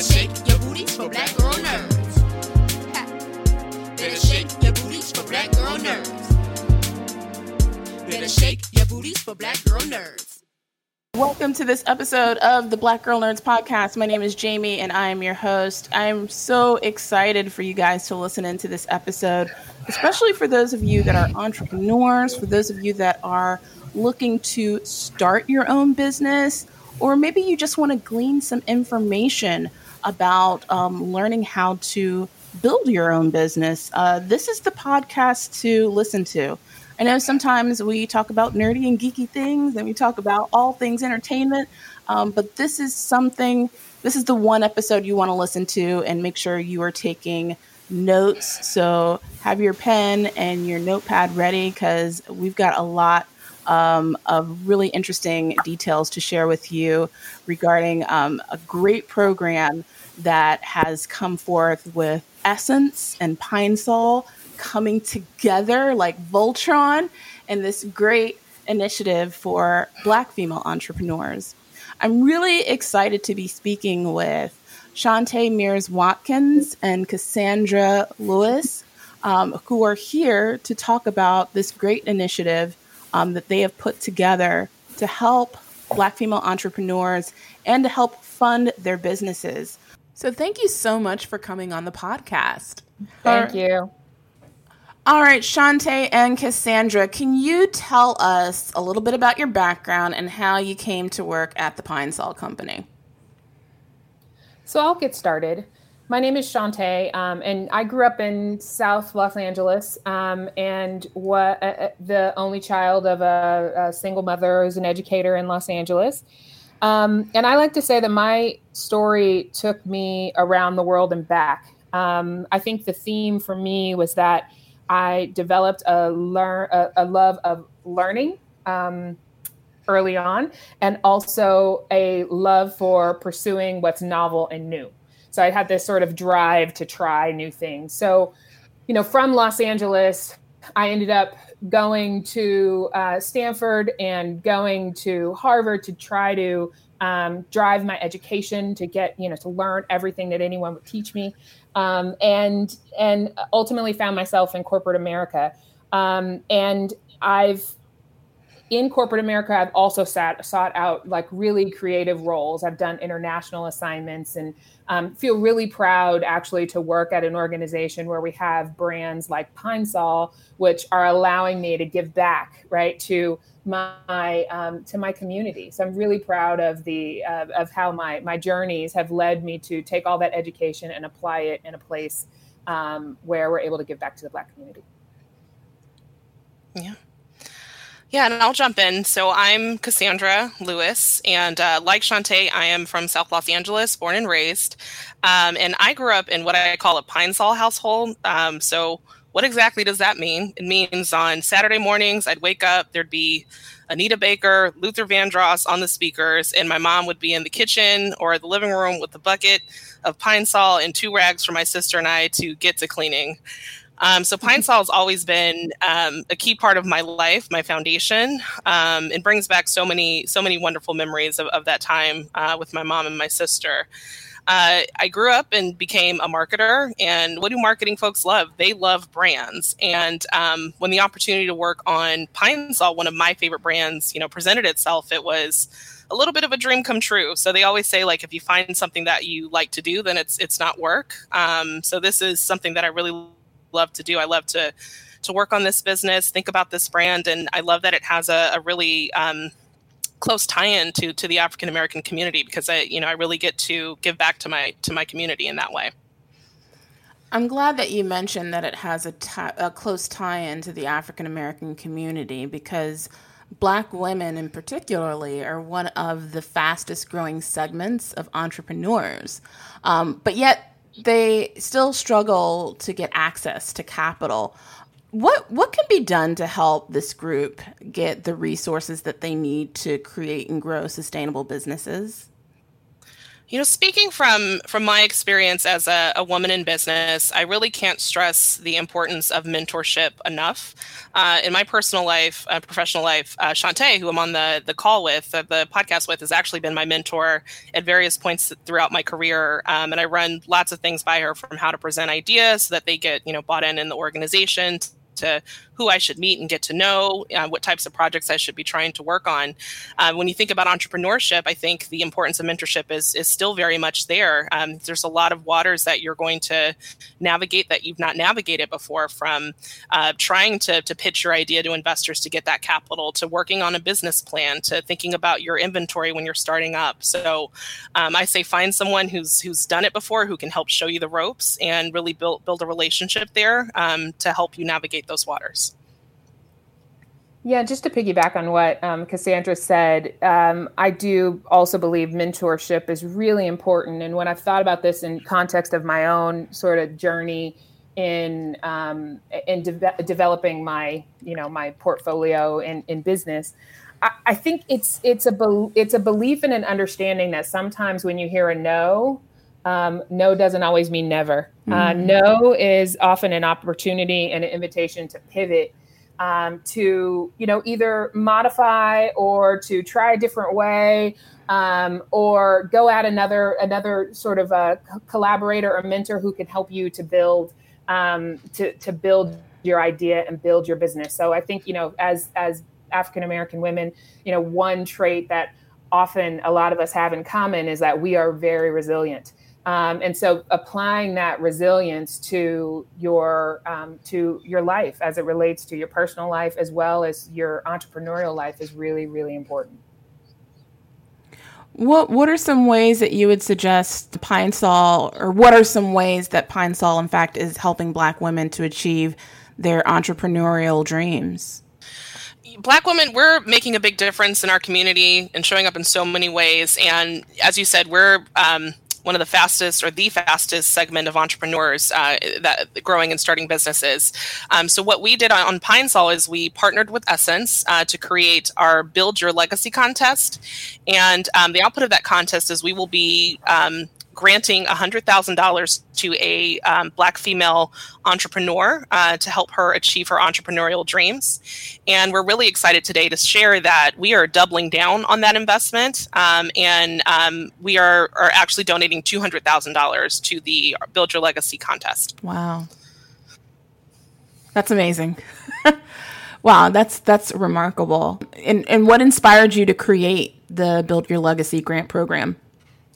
Better shake your for black girl. Ha. Better shake your for black girl nerds. Better shake your for black girl nerds. Welcome to this episode of the Black Girl Nerds podcast. My name is Jamie and I am your host. I'm so excited for you guys to listen into this episode, especially for those of you that are entrepreneurs, for those of you that are looking to start your own business, or maybe you just want to glean some information about um, learning how to build your own business. Uh, this is the podcast to listen to. I know sometimes we talk about nerdy and geeky things and we talk about all things entertainment, um, but this is something, this is the one episode you want to listen to and make sure you are taking notes. So have your pen and your notepad ready because we've got a lot um, of really interesting details to share with you regarding um, a great program that has come forth with Essence and Pine Sol coming together like Voltron and this great initiative for Black female entrepreneurs. I'm really excited to be speaking with Shantae Mears Watkins and Cassandra Lewis, um, who are here to talk about this great initiative um, that they have put together to help Black female entrepreneurs and to help fund their businesses. So, thank you so much for coming on the podcast. Thank you. All right, Shantae and Cassandra, can you tell us a little bit about your background and how you came to work at the Pine Sol Company? So I'll get started. My name is Shantae, um, and I grew up in South Los Angeles, um, and what uh, the only child of a, a, single mother who's an educator in Los Angeles. Um, and I like to say that my story took me around the world and back. Um, I think the theme for me was that I developed a a, a love of learning um, early on, and also a love for pursuing what's novel and new. So I had this sort of drive to try new things. So, you know, from Los Angeles, I ended up going to uh, Stanford and going to Harvard to try to um, drive my education to get you know to learn everything that anyone would teach me um, and and ultimately found myself in corporate America. Um, and I've in corporate America, I've also sat, sought out like really creative roles. I've done international assignments and um, feel really proud actually to work at an organization where we have brands like Pine Sol, which are allowing me to give back right to my um, to my community. So I'm really proud of the of how my my journeys have led me to take all that education and apply it in a place um, where we're able to give back to the Black community. Yeah. Yeah, and I'll jump in. So I'm Cassandra Lewis, and uh, like Shantae, I am from South Los Angeles, born and raised. Um, and I grew up in what I call a Pine Sol household. Um, so what exactly does that mean? It means on Saturday mornings, I'd wake up, there'd be Anita Baker, Luther Vandross on the speakers, and my mom would be in the kitchen or the living room with a bucket of Pine Sol and two rags for my sister and I to get to cleaning. Um, so Pine Sol has always been um, a key part of my life, my foundation. Um, it brings back so many, so many wonderful memories of, of that time uh, with my mom and my sister. Uh, I grew up and became a marketer. And what do marketing folks love? They love brands. And um, when the opportunity to work on Pine Sol, one of my favorite brands, you know, presented itself, it was a little bit of a dream come true. So they always say like if you find something that you like to do, then it's it's not work. Um, so this is something that I really love to do. I love to to work on this business, think about this brand, and I love that it has a, a really um, close tie-in to to the African American community because I you know I really get to give back to my to my community in that way. I'm glad that you mentioned that it has a, a close tie-in to the African American community because Black women, in particularly, are one of the fastest growing segments of entrepreneurs. Um, but yet, they still struggle to get access to capital. What what can be done to help this group get the resources that they need to create and grow sustainable businesses? You know, speaking from from my experience as a, a woman in business, I really can't stress the importance of mentorship enough. Uh, in my personal life, uh, professional life, uh, Shantae, who I'm on the the call with, uh, the podcast with, has actually been my mentor at various points throughout my career, um, and I run lots of things by her, from how to present ideas so that they get you know bought in in the organization to who I should meet and get to know, uh, what types of projects I should be trying to work on. Uh, when you think about entrepreneurship, I think the importance of mentorship is is still very much there. Um, there's a lot of waters that you're going to navigate that you've not navigated before, from uh, trying to to pitch your idea to investors to get that capital, to working on a business plan, to thinking about your inventory when you're starting up. So um, I say find someone who's who's done it before, who can help show you the ropes and really build build a relationship there um, to help you navigate those waters. Yeah, just to piggyback on what um, Cassandra said, um, I do also believe mentorship is really important. And when I've thought about this in context of my own sort of journey in um, in de- developing my you know my portfolio in, in business, I, I think it's it's a be- it's a belief and an understanding that sometimes when you hear a no, um, no doesn't always mean never. Uh, mm-hmm. Uh, no is often an opportunity and an invitation to pivot um, to you know either modify or to try a different way um, or go at another another sort of a collaborator or mentor who can help you to build um, to to build your idea and build your business. So I think you know as as African American women, you know one trait that often a lot of us have in common is that we are very resilient. Um, and so applying that resilience to your um, to your life as it relates to your personal life as well as your entrepreneurial life is really really important. What what are some ways that you would suggest pine sol or what are some ways that pine sol in fact is helping black women to achieve their entrepreneurial dreams? Black women we're making a big difference in our community and showing up in so many ways. And as you said we're um, one of the fastest or the fastest segment of entrepreneurs uh, that growing and starting businesses. Um, so what we did on, on Pine Sol is we partnered with Essence uh, to create our Build Your Legacy contest, and um, the output of that contest is we will be um, granting $100,000 to a um, Black female entrepreneur uh, to help her achieve her entrepreneurial dreams. And we're really excited today to share that we are doubling down on that investment. Um, and um, we are, are actually donating $200,000 to the Build Your Legacy contest. Wow. That's amazing. wow, that's that's remarkable. And and what inspired you to create the Build Your Legacy grant program?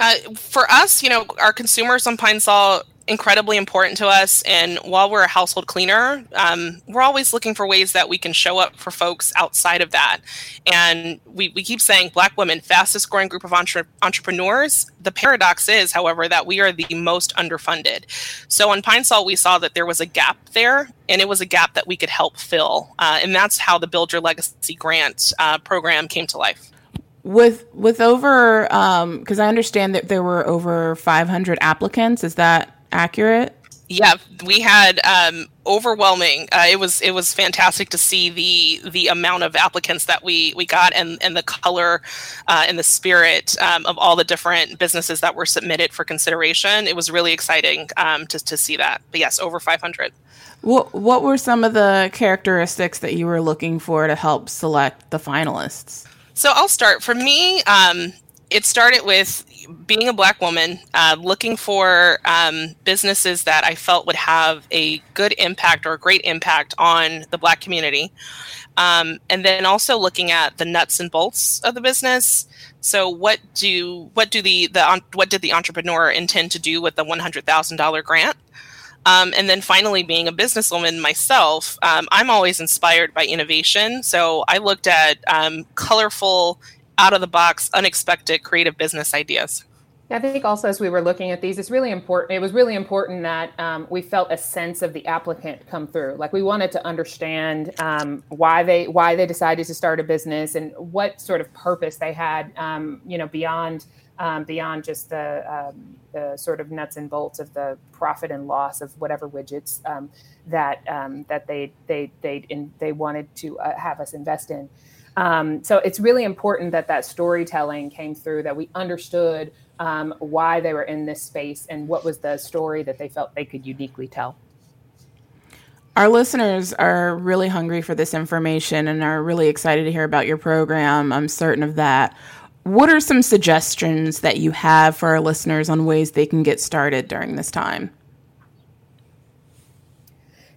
Uh, for us, you know, our consumers on Pine Sol incredibly important to us. And while we're a household cleaner, um, we're always looking for ways that we can show up for folks outside of that. And we, we keep saying Black women, fastest growing group of entre- entrepreneurs. The paradox is, however, that we are the most underfunded. So on Pine Sol, we saw that there was a gap there, and it was a gap that we could help fill. Uh, and that's how the Build Your Legacy grant uh, program came to life with with over because um, I understand that there were over 500 applicants. Is that accurate? Yeah, we had um, overwhelming. Uh, it was it was fantastic to see the the amount of applicants that we we got and and the color uh, and the spirit um, of all the different businesses that were submitted for consideration. It was really exciting um, to to see that. But yes, over 500. What what were some of the characteristics that you were looking for to help select the finalists? So I'll start. For me, um, it started with being a black woman, uh, looking for um, businesses that I felt would have a good impact or a great impact on the black community. Um, and then also looking at the nuts and bolts of the business. So what do what do the the what did the entrepreneur intend to do with the one hundred thousand dollar grant? Um, and then finally, being a businesswoman myself, um, I'm always inspired by innovation. So I looked at um, colorful, out of the box, unexpected, creative business ideas. I think also as we were looking at these, it's really important. It was really important that um, we felt a sense of the applicant come through. Like we wanted to understand um, why they why they decided to start a business and what sort of purpose they had. Um, you know, beyond um, beyond just the, um, the sort of nuts and bolts of the profit and loss of whatever widgets um, that that they they they in, they wanted to uh, have us invest in. so it's really important that that storytelling came through. That we understood um, why they were in this space and what was the story that they felt they could uniquely tell. Our listeners are really hungry for this information and are really excited to hear about your program. I'm certain of that. What are some suggestions that you have for our listeners on ways they can get started during this time?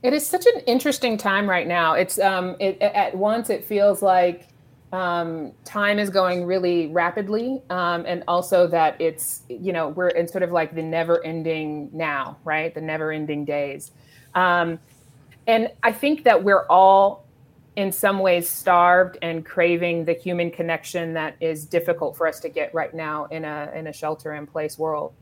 It is such an interesting time right now. It's um, it, at once it feels like um, time is going really rapidly um, and also that it's you know we're in sort of like the never ending now right the never ending days um, and i think that we're all in some ways starved and craving the human connection that is difficult for us to get right now in a in a shelter in place world.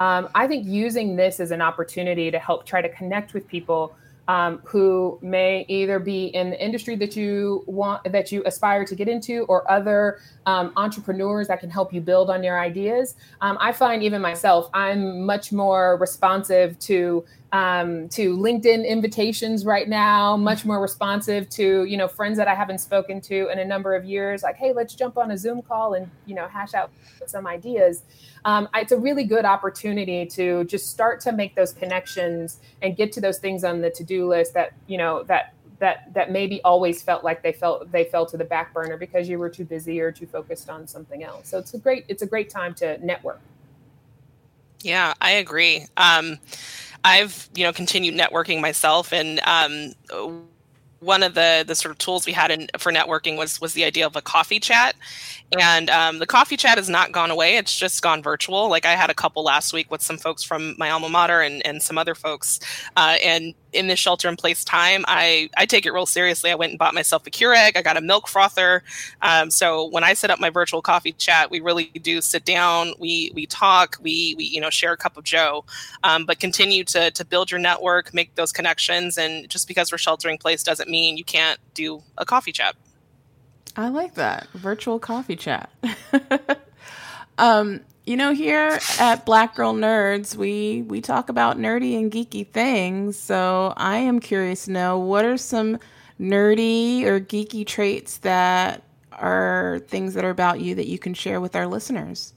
Um, i think using this as an opportunity to help try to connect with people um, who may either be in the industry that you want that you aspire to get into or other um, entrepreneurs that can help you build on your ideas. Um, i find even myself i'm much more responsive to um, to linkedin invitations right now much more responsive to you know friends that i haven't spoken to in a number of years like hey let's jump on a zoom call and you know hash out some ideas um, it's a really good opportunity to just start to make those connections and get to those things on the to-do list that you know that that that maybe always felt like they felt they fell to the back burner because you were too busy or too focused on something else. So it's a great it's a great time to network. Yeah, I agree. Um, I've you know continued networking myself, and um, one of the the sort of tools we had in, for networking was was the idea of a coffee chat. And um, the coffee chat has not gone away it's just gone virtual. Like i had a couple last week with some folks from my alma mater and, and some other folks uh, and in this shelter in place time i i take it real seriously. I went and bought myself a keurig. I got a milk frother. Um, so when i set up my virtual coffee chat we really do sit down we we talk we we you know share a cup of joe um, but continue to to build your network make those connections. And just because we're sheltering place doesn't mean you can't do a coffee chat. I like that. Virtual coffee chat. um, you know, here at Black Girl Nerds, we we talk about nerdy and geeky things. So I am curious to know what are some nerdy or geeky traits that are things that are about you that you can share with our listeners.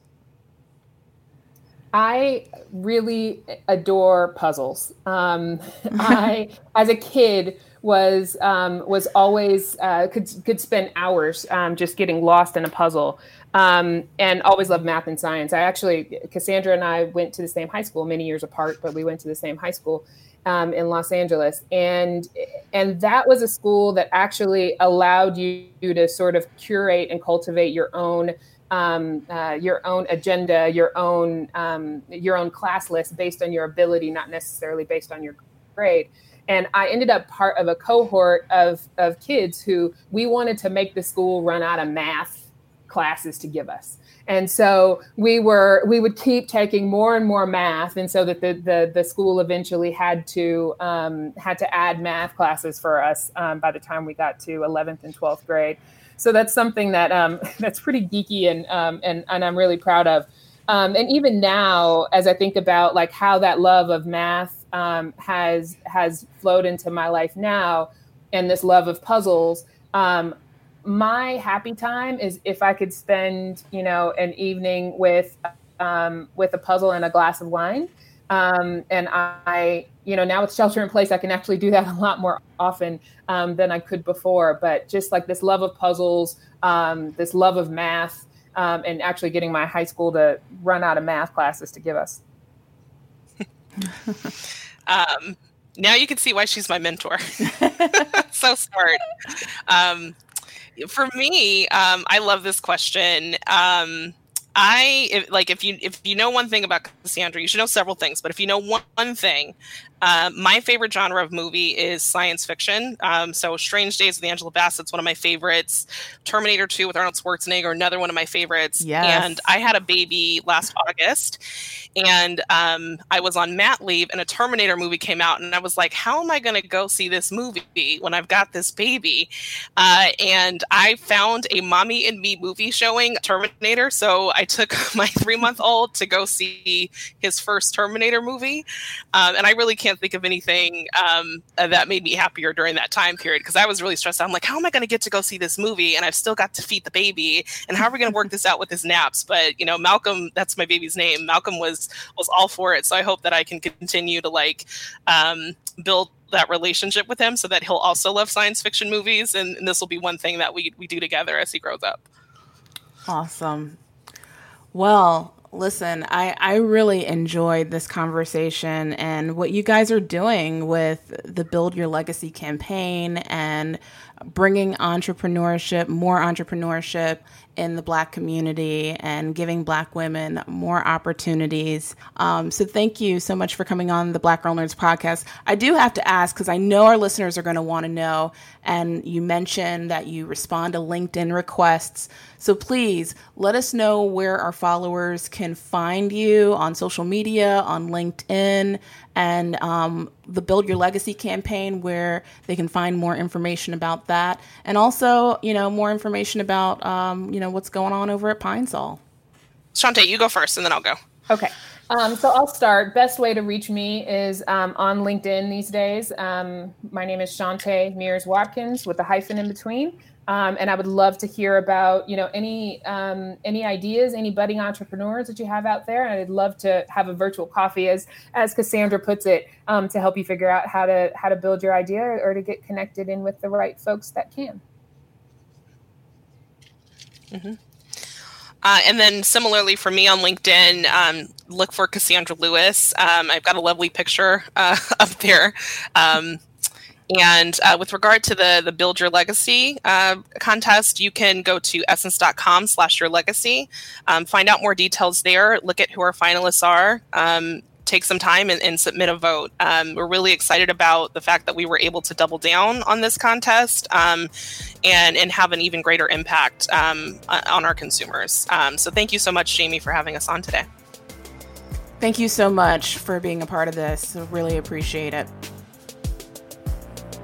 I really adore puzzles. Um, I, as a kid, was um, was always uh, could could spend hours um, just getting lost in a puzzle, um, and always loved math and science. I actually Cassandra and I went to the same high school, many years apart, but we went to the same high school um, in Los Angeles, and and that was a school that actually allowed you to sort of curate and cultivate your own. Um, uh, your own agenda, your own um, your own class list based on your ability, not necessarily based on your grade. And I ended up part of a cohort of, of kids who we wanted to make the school run out of math classes to give us. And so we were we would keep taking more and more math, and so that the the, the school eventually had to um, had to add math classes for us um, by the time we got to 11th and 12th grade. So that's something that um, that's pretty geeky and um, and and I'm really proud of. Um, and even now, as I think about like how that love of math um, has has flowed into my life now, and this love of puzzles. Um, my happy time is if I could spend, you know, an evening with um, with a puzzle and a glass of wine. Um, and I, you know, now with shelter in place, I can actually do that a lot more often um, than I could before. But just like this love of puzzles, um, this love of math, um, and actually getting my high school to run out of math classes to give us. Um, now you can see why she's my mentor. so smart. Um, for me, um, I love this question. Um, I if, like if you if you know one thing about Cassandra, you should know several things. But if you know one, one thing, Uh, my favorite genre of movie is science fiction. Um, so, Strange Days with Angela Bassett's one of my favorites. Terminator 2 with Arnold Schwarzenegger, another one of my favorites. Yes. And I had a baby last August, and um, I was on mat leave, and a Terminator movie came out, and I was like, "How am I going to go see this movie when I've got this baby?" Uh, and I found a mommy and me movie showing Terminator, so I took my three month old to go see his first Terminator movie, um, and I really can't think of anything um, that made me happier during that time period because I was really stressed. I'm like, "How am I going to get to go see this movie?" And I've still got to feed the baby, and how are we going to work this out with his naps? But you know, Malcolm, that's my baby's name. Malcolm was was all for it. So I hope that I can continue to like um, build that relationship with him so that he'll also love science fiction movies and, and, this will be one thing that we we do together as he grows up awesome well listen i i really enjoyed this conversation and what you guys are doing with the build your legacy campaign and bringing entrepreneurship more entrepreneurship in the Black community and giving Black women more opportunities. Um, so, thank you so much for coming on the Black Girl Nerds podcast. I do have to ask because I know our listeners are going to want to know. And you mentioned that you respond to LinkedIn requests. So, please let us know where our followers can find you on social media, on LinkedIn, and um, the Build Your Legacy campaign, where they can find more information about that, and also, you know, more information about, um, you know, what's going on over at Pine Sol. Shante, you go first, and then I'll go. Okay. Um, so I'll start. Best way to reach me is um, on LinkedIn these days. Um, my name is Shante Mears Watkins with a hyphen in between. Um, and I would love to hear about, you know, any um, any ideas, any budding entrepreneurs that you have out there. And I'd love to have a virtual coffee, as as Cassandra puts it, um, to help you figure out how to how to build your idea or to get connected in with the right folks that can. Mm-hmm. Uh, and then similarly for me on LinkedIn, um, look for Cassandra Lewis. Um, I've got a lovely picture uh, up there. Um, and uh, with regard to the the Build Your Legacy uh, contest, you can go to essence.com slash your legacy, um, find out more details there, look at who our finalists are, um, take some time and, and submit a vote. Um, we're really excited about the fact that we were able to double down on this contest um, and, and have an even greater impact um, on our consumers. Um, so thank you so much, Jamie, for having us on today. Thank you so much for being a part of this. Really appreciate it.